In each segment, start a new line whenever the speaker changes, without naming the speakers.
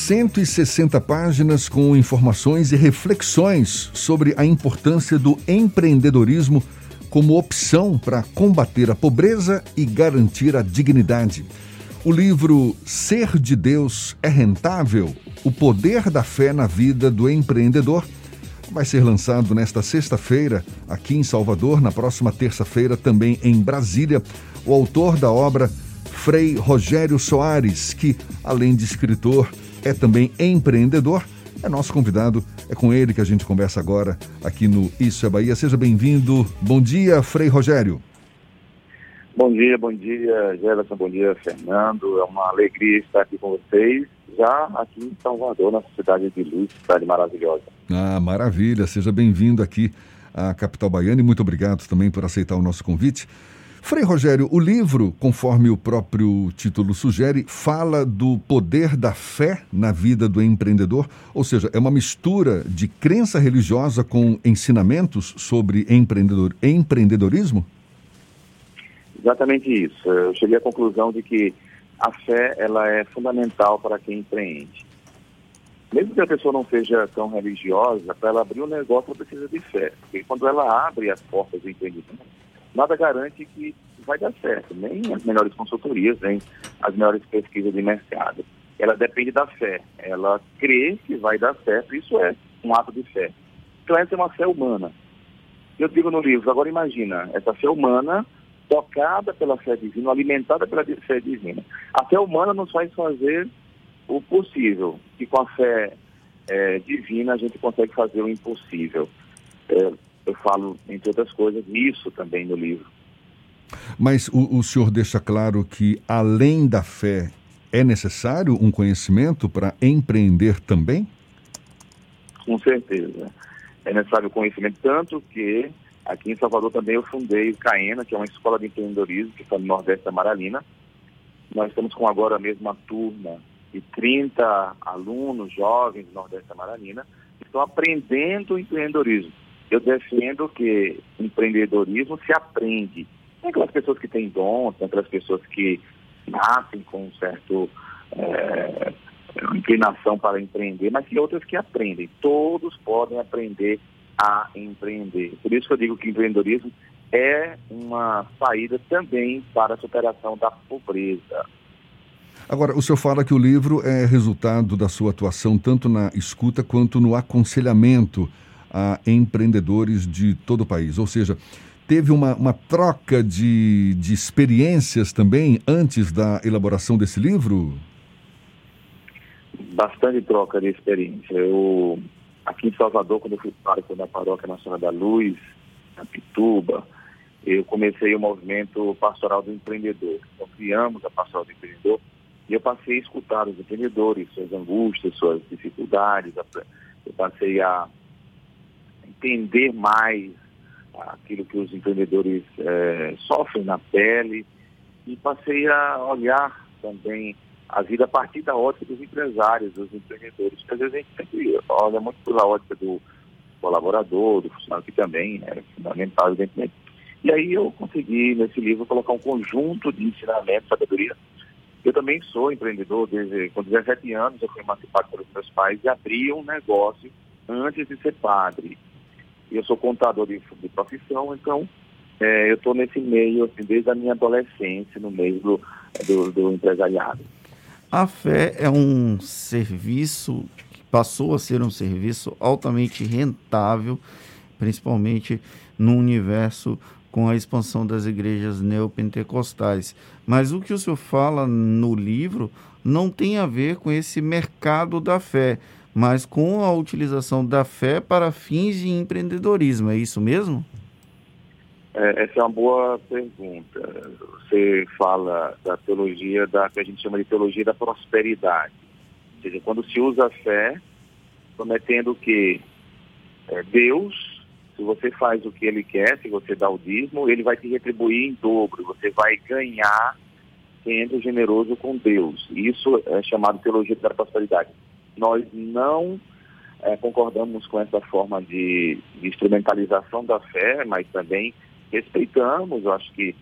160 páginas com informações e reflexões sobre a importância do empreendedorismo como opção para combater a pobreza e garantir a dignidade. O livro Ser de Deus é Rentável? O Poder da Fé na Vida do Empreendedor vai ser lançado nesta sexta-feira aqui em Salvador, na próxima terça-feira também em Brasília. O autor da obra, Frei Rogério Soares, que, além de escritor, é também empreendedor, é nosso convidado. É com ele que a gente conversa agora aqui no Isso é Bahia. Seja bem-vindo. Bom dia, Frei Rogério.
Bom dia, bom dia, Gerson, bom dia, Fernando. É uma alegria estar aqui com vocês, já aqui em Salvador, na cidade de Luz, cidade maravilhosa.
Ah, maravilha. Seja bem-vindo aqui à capital baiana e muito obrigado também por aceitar o nosso convite. Frei Rogério, o livro, conforme o próprio título sugere, fala do poder da fé na vida do empreendedor, ou seja, é uma mistura de crença religiosa com ensinamentos sobre empreendedor, empreendedorismo?
Exatamente isso. Eu cheguei à conclusão de que a fé ela é fundamental para quem empreende. Mesmo que a pessoa não seja tão religiosa, para ela abrir um negócio ela precisa de fé. Porque quando ela abre as portas do empreendimento, nada garante que vai dar certo, nem as melhores consultorias, nem as melhores pesquisas de mercado. Ela depende da fé. Ela crê que vai dar certo, isso é um ato de fé. Então essa é uma fé humana. Eu digo no livro, agora imagina, essa fé humana tocada pela fé divina, alimentada pela fé divina. A fé humana nos faz fazer o possível, e com a fé é, divina a gente consegue fazer o impossível. É, eu falo, entre outras coisas, isso também no livro.
Mas o, o senhor deixa claro que, além da fé, é necessário um conhecimento para empreender também?
Com certeza. É necessário conhecimento, tanto que aqui em Salvador também eu fundei o CAENA, que é uma escola de empreendedorismo que está no Nordeste da Maralina. Nós estamos com agora mesmo uma turma de 30 alunos jovens do Nordeste da Maralina que estão aprendendo empreendedorismo eu defendo que empreendedorismo se aprende. Tem aquelas pessoas que têm dom, tem aquelas pessoas que nascem com um certo é, inclinação para empreender, mas tem outras que aprendem. Todos podem aprender a empreender. Por isso que eu digo que empreendedorismo é uma saída também para a superação da pobreza.
Agora, o senhor fala que o livro é resultado da sua atuação tanto na escuta quanto no aconselhamento a empreendedores de todo o país. Ou seja, teve uma, uma troca de, de experiências também antes da elaboração desse livro?
Bastante troca de experiência. Eu, aqui em Salvador, quando eu fui pároco da Paróquia Nacional da Luz, na Pituba, eu comecei o movimento pastoral do empreendedor. Então, criamos a pastoral do empreendedor e eu passei a escutar os empreendedores, suas angústias, suas dificuldades. Eu passei a entender mais aquilo que os empreendedores é, sofrem na pele e passei a olhar também a vida a partir da ótica dos empresários, dos empreendedores. Às vezes a gente sempre olha muito pela ótica do colaborador, do funcionário, que também é fundamental, evidentemente. E aí eu consegui, nesse livro, colocar um conjunto de ensinamentos, sabedoria. Eu também sou empreendedor, desde com 17 anos eu fui emancipado pelos meus pais e abri um negócio antes de ser padre eu sou contador de, de profissão, então é, eu estou nesse meio, assim, desde a minha adolescência, no meio do, do, do empresariado.
A fé é um serviço que passou a ser um serviço altamente rentável, principalmente no universo com a expansão das igrejas neopentecostais. Mas o que o senhor fala no livro não tem a ver com esse mercado da fé mas com a utilização da fé para fins de empreendedorismo. É isso mesmo?
É, essa é uma boa pergunta. Você fala da teologia da que a gente chama de teologia da prosperidade. Ou seja, quando se usa a fé, prometendo que é, Deus, se você faz o que Ele quer, se você dá o dízimo, Ele vai te retribuir em dobro. Você vai ganhar sendo generoso com Deus. Isso é chamado teologia da prosperidade. Nós não é, concordamos com essa forma de, de, instrumentalização da fé, mas também respeitamos. Eu acho que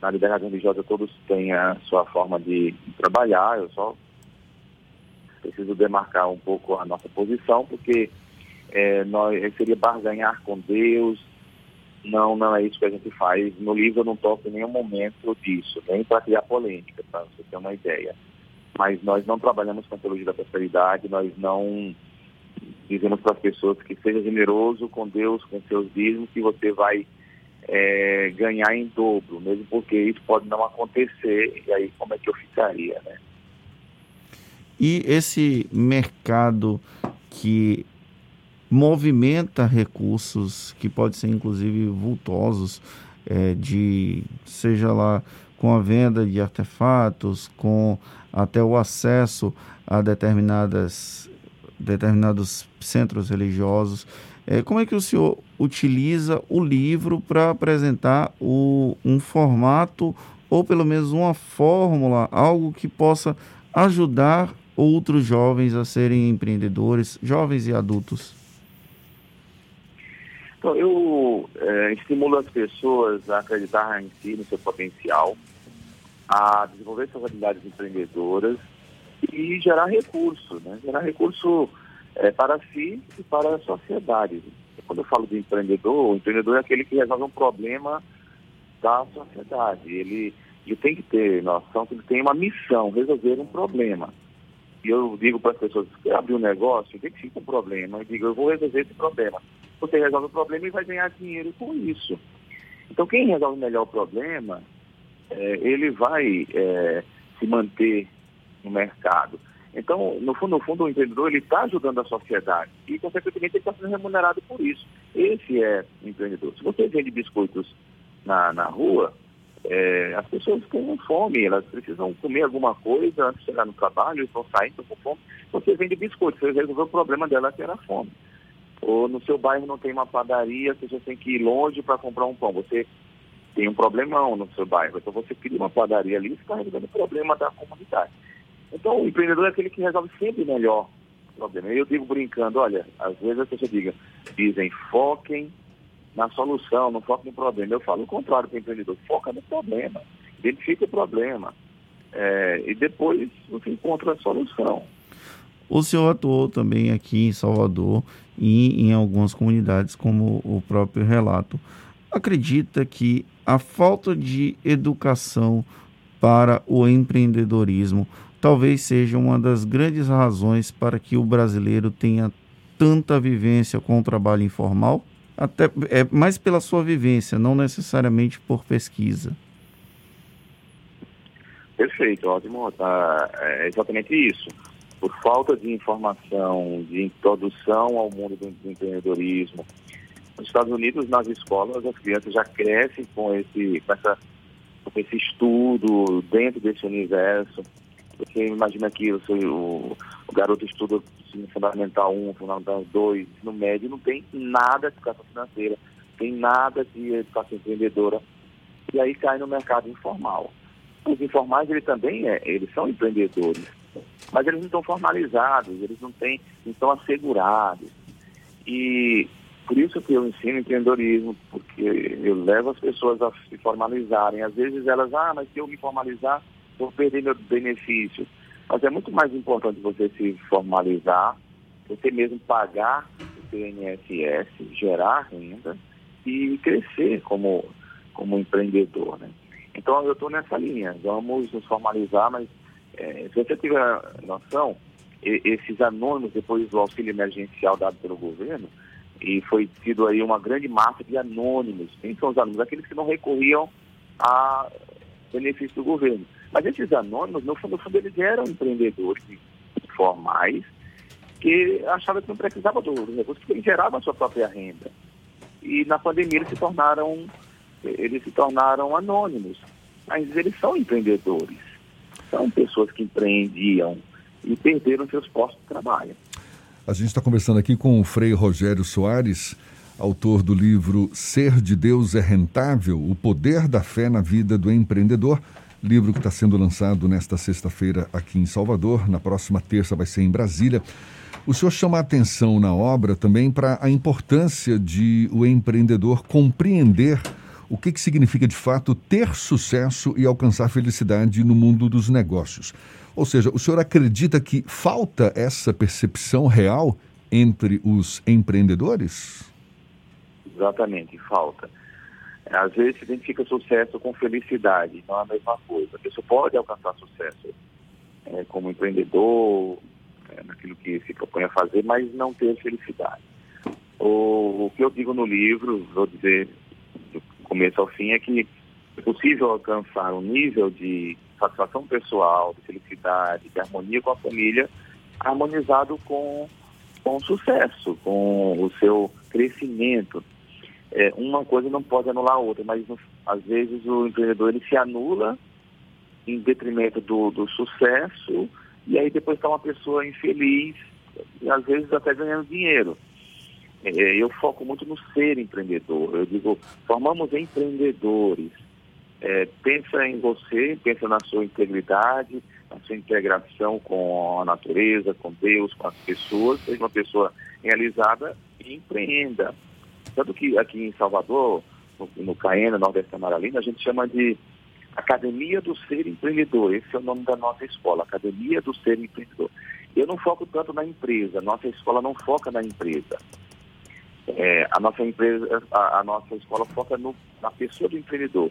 na liberdade religiosa todos têm a sua forma de, trabalhar. Eu só preciso demarcar um pouco a nossa posição, porque é, nós, seria barganhar com Deus. Não, não é isso que a gente faz. No livro eu não toco em nenhum momento disso, nem para criar polêmica, para você ter uma ideia. Mas nós não trabalhamos com teologia da prosperidade, nós não dizemos para as pessoas que seja generoso com Deus, com seus dízimos, que você vai é, ganhar em dobro, mesmo porque isso pode não acontecer, e aí como é que eu ficaria, né?
E esse mercado que movimenta recursos que podem ser inclusive vultosos, é, de seja lá com a venda de artefatos, com até o acesso a determinadas determinados centros religiosos. É, como é que o senhor utiliza o livro para apresentar o, um formato ou pelo menos uma fórmula, algo que possa ajudar outros jovens a serem empreendedores, jovens e adultos?
Então, eu é, estimulo as pessoas a acreditar em si, no seu potencial, a desenvolver suas habilidades empreendedoras e gerar recurso, né? Gerar recurso é, para si e para a sociedade. Quando eu falo de empreendedor, o empreendedor é aquele que resolve um problema da sociedade. Ele, ele tem que ter noção que ele tem uma missão, resolver um problema. E eu digo para as pessoas, se abrir um negócio, identifica um problema e digo, eu vou resolver esse problema. Você resolve o problema e vai ganhar dinheiro com isso. Então, quem resolve melhor o problema, é, ele vai é, se manter no mercado. Então, no fundo, no fundo, o empreendedor ele está ajudando a sociedade e, consequentemente, ele está sendo remunerado por isso. Esse é o empreendedor. Se você vende biscoitos na, na rua, é, as pessoas têm fome, elas precisam comer alguma coisa antes de chegar no trabalho, estão saindo com fome. Você vende biscoitos, você resolveu o problema dela que era fome. Ou no seu bairro não tem uma padaria, você tem que ir longe para comprar um pão. Você tem um problemão no seu bairro, então você cria uma padaria ali e está resolvendo o problema da comunidade. Então, o empreendedor é aquele que resolve sempre melhor o problema. Eu digo brincando, olha, às vezes as pessoas digam, dizem, foquem na solução, não foquem no problema. Eu falo o contrário para o empreendedor, foca no problema, identifica o problema. É, e depois você encontra a solução.
O senhor atuou também aqui em Salvador e em algumas comunidades, como o próprio relato. Acredita que a falta de educação para o empreendedorismo talvez seja uma das grandes razões para que o brasileiro tenha tanta vivência com o trabalho informal? Até é mais pela sua vivência, não necessariamente por pesquisa.
Perfeito, ótimo. Tá, é exatamente isso. Por falta de informação, de introdução ao mundo do empreendedorismo. Nos Estados Unidos, nas escolas, as crianças já crescem com esse, com essa, com esse estudo dentro desse universo. Você imagina que o, o, o garoto estuda no Fundamental 1, Fundamental 2, no médio, não tem nada de educação financeira, tem nada de educação empreendedora, e aí cai no mercado informal. Os informais, eles também é, eles são empreendedores, mas eles não estão formalizados, eles não, têm, não estão assegurados. E por isso que eu ensino empreendedorismo, porque eu levo as pessoas a se formalizarem. Às vezes elas, ah, mas se eu me formalizar, vou perder meu benefício. Mas é muito mais importante você se formalizar, você mesmo pagar o INSS, gerar renda e crescer como, como empreendedor. Né? Então eu estou nessa linha, vamos nos formalizar, mas é, se você tiver noção, esses anônimos, depois do auxílio emergencial dado pelo governo, e foi tido aí uma grande massa de anônimos. Quem são os anônimos? Aqueles que não recorriam a benefício do governo. Mas esses anônimos, no fundo, no fundo eles eram empreendedores formais que achavam que não precisavam do recurso, porque eles geravam a sua própria renda. E na pandemia eles se tornaram, eles se tornaram anônimos. Mas eles são empreendedores. São pessoas que empreendiam e perderam seus postos de trabalho.
A gente está conversando aqui com o Frei Rogério Soares, autor do livro Ser de Deus é Rentável: O Poder da Fé na Vida do Empreendedor. Livro que está sendo lançado nesta sexta-feira aqui em Salvador, na próxima terça vai ser em Brasília. O senhor chama a atenção na obra também para a importância de o empreendedor compreender o que, que significa de fato ter sucesso e alcançar felicidade no mundo dos negócios. Ou seja, o senhor acredita que falta essa percepção real entre os empreendedores?
Exatamente, falta. Às vezes se identifica sucesso com felicidade, não é a mesma coisa. A pessoa pode alcançar sucesso é, como empreendedor, é, naquilo que se propõe a fazer, mas não ter felicidade. O, o que eu digo no livro, vou dizer do começo ao fim, é que é possível alcançar um nível de satisfação pessoal, de felicidade, de harmonia com a família, harmonizado com, com o sucesso, com o seu crescimento. É, uma coisa não pode anular a outra, mas às vezes o empreendedor ele se anula em detrimento do, do sucesso e aí depois está uma pessoa infeliz e às vezes até ganhando dinheiro. É, eu foco muito no ser empreendedor. Eu digo, formamos empreendedores. É, pensa em você, pensa na sua integridade, na sua integração com a natureza, com Deus, com as pessoas, seja uma pessoa realizada e empreenda. Tanto que aqui em Salvador, no, no Caena, Nordeste Amaralina, a gente chama de Academia do Ser Empreendedor. Esse é o nome da nossa escola, Academia do Ser Empreendedor. Eu não foco tanto na empresa, nossa escola não foca na empresa. É, a nossa empresa, a, a, nossa escola foca no, na pessoa do empreendedor.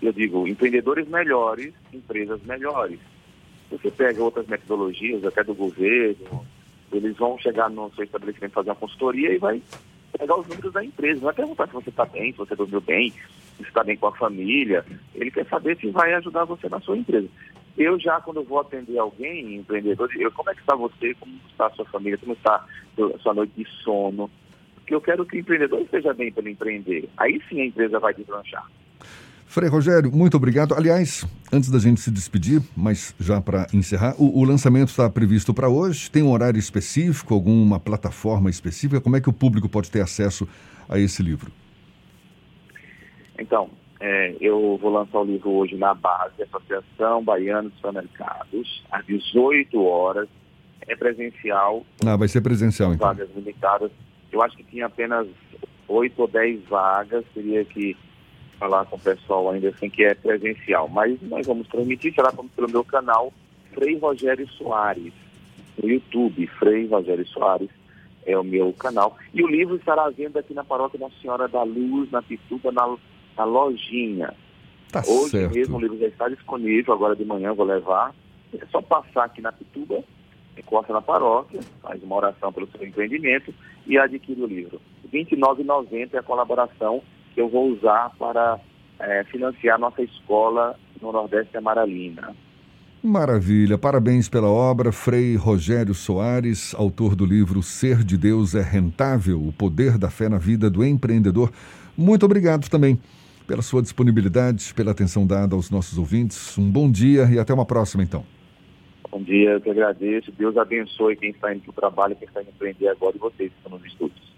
Eu digo, empreendedores melhores, empresas melhores. Você pega outras metodologias, até do governo, eles vão chegar no seu estabelecimento fazer uma consultoria e vai pegar os números da empresa. Vai perguntar se você está bem, se você dormiu bem, se está bem com a família. Ele quer saber se vai ajudar você na sua empresa. Eu já, quando vou atender alguém, empreendedor, eu, como é que está você, como está a sua família, como está a sua noite de sono, porque eu quero que o empreendedor esteja bem para empreender. Aí sim a empresa vai deslanchar.
Frei Rogério, muito obrigado. Aliás, antes da gente se despedir, mas já para encerrar, o, o, lançamento está previsto para hoje. Tem um horário específico, alguma plataforma específica? Como é que o público pode ter acesso a esse livro?
Então, é, eu vou lançar o livro hoje na base, Associação Baiana de Supermercados, às 18 horas. É presencial.
Ah, vai ser presencial, então.
Vagas limitadas eu acho que tinha apenas oito ou dez vagas, teria que falar com o pessoal ainda assim que é presencial. Mas nós vamos transmitir, será pelo meu canal Frei Rogério Soares, no YouTube, Frei Rogério Soares é o meu canal. E o livro estará à venda aqui na Paróquia Nossa Senhora da Luz, na Pituba, na, na lojinha.
Tá
Hoje
certo.
mesmo o livro já está disponível, agora de manhã eu vou levar. É só passar aqui na Pituba encosta na paróquia, faz uma oração pelo seu empreendimento e adquire o livro. R$ 29,90 é a colaboração que eu vou usar para é, financiar nossa escola no Nordeste Amaralina.
Maravilha, parabéns pela obra, Frei Rogério Soares, autor do livro Ser de Deus é Rentável, o poder da fé na vida do empreendedor. Muito obrigado também pela sua disponibilidade, pela atenção dada aos nossos ouvintes. Um bom dia e até uma próxima, então.
Bom dia, eu que agradeço. Deus abençoe quem está indo para o trabalho, quem está indo empreender agora e vocês que estão nos estudos.